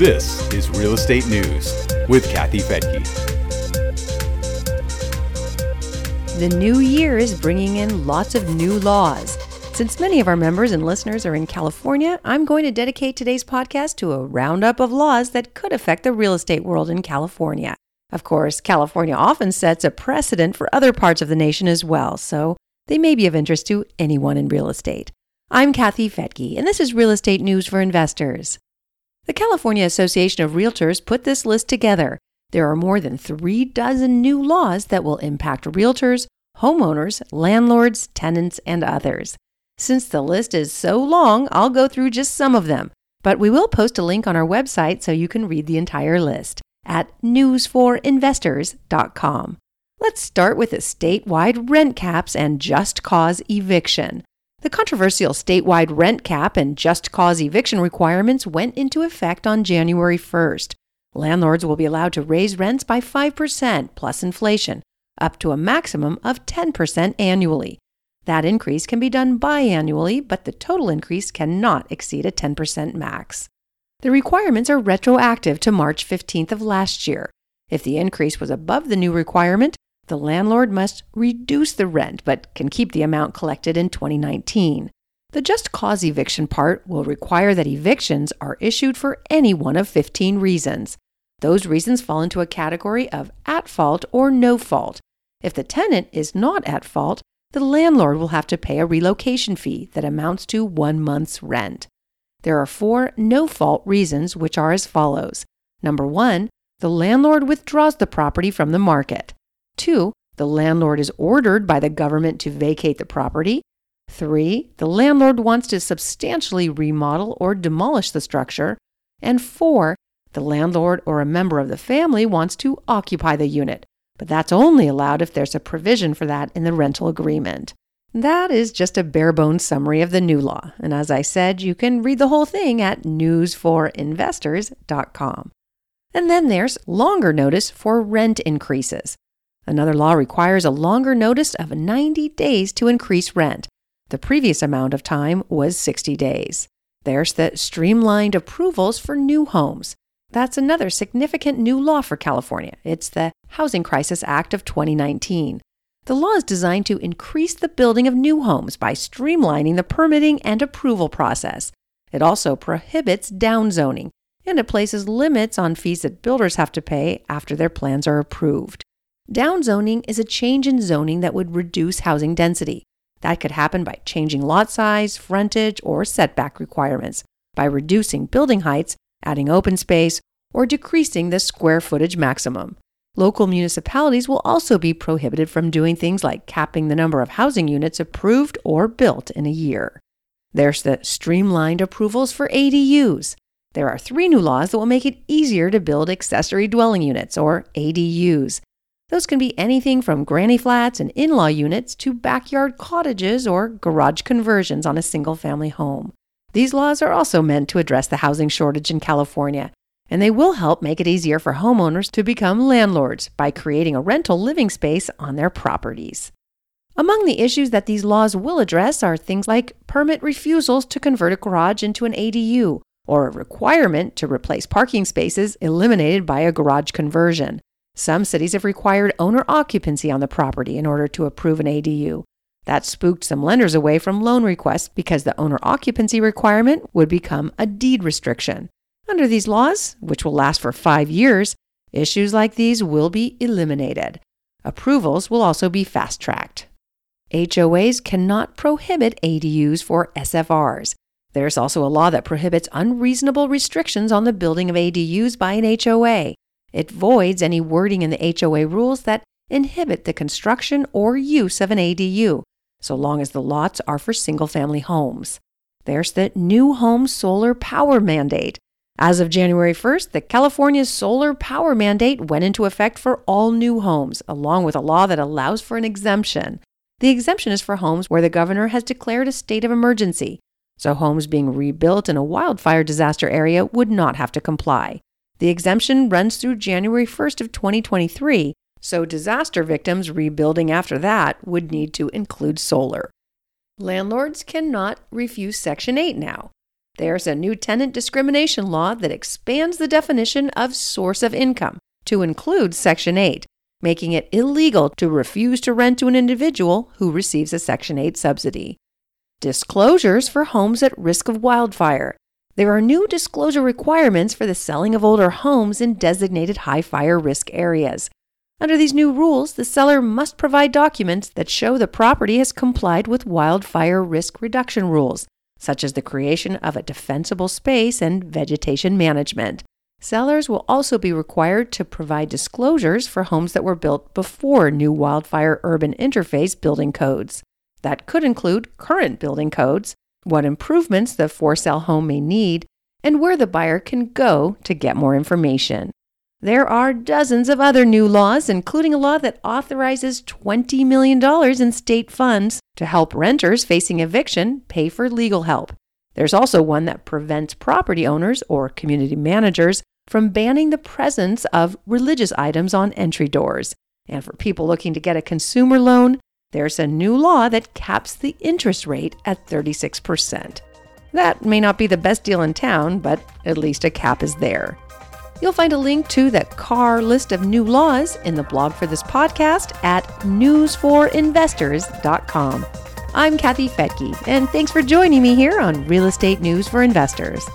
This is Real Estate News with Kathy Fettke. The new year is bringing in lots of new laws. Since many of our members and listeners are in California, I'm going to dedicate today's podcast to a roundup of laws that could affect the real estate world in California. Of course, California often sets a precedent for other parts of the nation as well, so they may be of interest to anyone in real estate. I'm Kathy Fettke, and this is Real Estate News for Investors. The California Association of Realtors put this list together. There are more than three dozen new laws that will impact realtors, homeowners, landlords, tenants, and others. Since the list is so long, I'll go through just some of them, but we will post a link on our website so you can read the entire list at newsforinvestors.com. Let's start with the statewide rent caps and just cause eviction. The controversial statewide rent cap and just cause eviction requirements went into effect on January 1st. Landlords will be allowed to raise rents by 5% plus inflation, up to a maximum of 10% annually. That increase can be done biannually, but the total increase cannot exceed a 10% max. The requirements are retroactive to March 15th of last year. If the increase was above the new requirement, the landlord must reduce the rent but can keep the amount collected in 2019. The just cause eviction part will require that evictions are issued for any one of 15 reasons. Those reasons fall into a category of at fault or no fault. If the tenant is not at fault, the landlord will have to pay a relocation fee that amounts to one month's rent. There are four no fault reasons, which are as follows. Number one, the landlord withdraws the property from the market. Two, the landlord is ordered by the government to vacate the property. Three, the landlord wants to substantially remodel or demolish the structure. And four, the landlord or a member of the family wants to occupy the unit, but that's only allowed if there's a provision for that in the rental agreement. That is just a bare bones summary of the new law, and as I said, you can read the whole thing at newsforinvestors.com. And then there's longer notice for rent increases. Another law requires a longer notice of 90 days to increase rent. The previous amount of time was 60 days. There's the streamlined approvals for new homes. That's another significant new law for California. It's the Housing Crisis Act of 2019. The law is designed to increase the building of new homes by streamlining the permitting and approval process. It also prohibits downzoning, and it places limits on fees that builders have to pay after their plans are approved. Downzoning is a change in zoning that would reduce housing density. That could happen by changing lot size, frontage, or setback requirements, by reducing building heights, adding open space, or decreasing the square footage maximum. Local municipalities will also be prohibited from doing things like capping the number of housing units approved or built in a year. There's the streamlined approvals for ADUs. There are three new laws that will make it easier to build accessory dwelling units, or ADUs. Those can be anything from granny flats and in law units to backyard cottages or garage conversions on a single family home. These laws are also meant to address the housing shortage in California, and they will help make it easier for homeowners to become landlords by creating a rental living space on their properties. Among the issues that these laws will address are things like permit refusals to convert a garage into an ADU, or a requirement to replace parking spaces eliminated by a garage conversion. Some cities have required owner occupancy on the property in order to approve an ADU. That spooked some lenders away from loan requests because the owner occupancy requirement would become a deed restriction. Under these laws, which will last for five years, issues like these will be eliminated. Approvals will also be fast tracked. HOAs cannot prohibit ADUs for SFRs. There's also a law that prohibits unreasonable restrictions on the building of ADUs by an HOA. It voids any wording in the HOA rules that inhibit the construction or use of an ADU, so long as the lots are for single family homes. There's the new home solar power mandate. As of January 1st, the California solar power mandate went into effect for all new homes, along with a law that allows for an exemption. The exemption is for homes where the governor has declared a state of emergency, so homes being rebuilt in a wildfire disaster area would not have to comply. The exemption runs through January 1st of 2023, so disaster victims rebuilding after that would need to include solar. Landlords cannot refuse Section 8 now. There's a new tenant discrimination law that expands the definition of source of income to include Section 8, making it illegal to refuse to rent to an individual who receives a Section 8 subsidy. Disclosures for homes at risk of wildfire. There are new disclosure requirements for the selling of older homes in designated high fire risk areas. Under these new rules, the seller must provide documents that show the property has complied with wildfire risk reduction rules, such as the creation of a defensible space and vegetation management. Sellers will also be required to provide disclosures for homes that were built before new wildfire urban interface building codes. That could include current building codes, what improvements the for sale home may need, and where the buyer can go to get more information. There are dozens of other new laws, including a law that authorizes $20 million in state funds to help renters facing eviction pay for legal help. There's also one that prevents property owners or community managers from banning the presence of religious items on entry doors. And for people looking to get a consumer loan, there's a new law that caps the interest rate at 36%. That may not be the best deal in town, but at least a cap is there. You'll find a link to the CAR list of new laws in the blog for this podcast at newsforinvestors.com. I'm Kathy Fettke, and thanks for joining me here on Real Estate News for Investors.